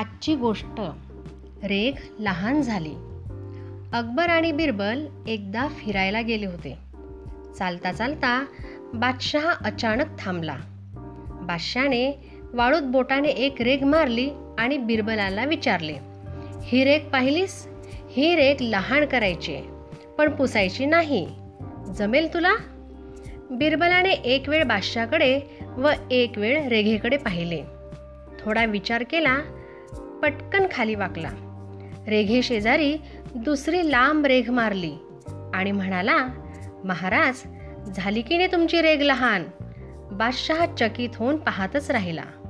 आजची गोष्ट. रेख लहान झाली. अकबर आणि बिरबल एकदा फिरायला गेले होते. चालता चालता बादशहा अचानक थांबला. बादशहाने वाळूत बोटाने एक रेघ मारली आणि बिरबलाला विचारले ही रेख पाहिलीस? ही रेख लहान करायची पण पुसायची नाही. जमेल तुला? बिरबलाने एक वेळ बादशाकडे व एक वेळ रेघेकडे पाहिले. थोडा विचार केला पटकन खाली वाकला. रेघे शेजारी दुसरी लांब रेघ मारली आणि म्हणाला महाराज झाली की नाही तुमची रेघ लहान? बादशहा चकित होऊन पाहतच राहिला.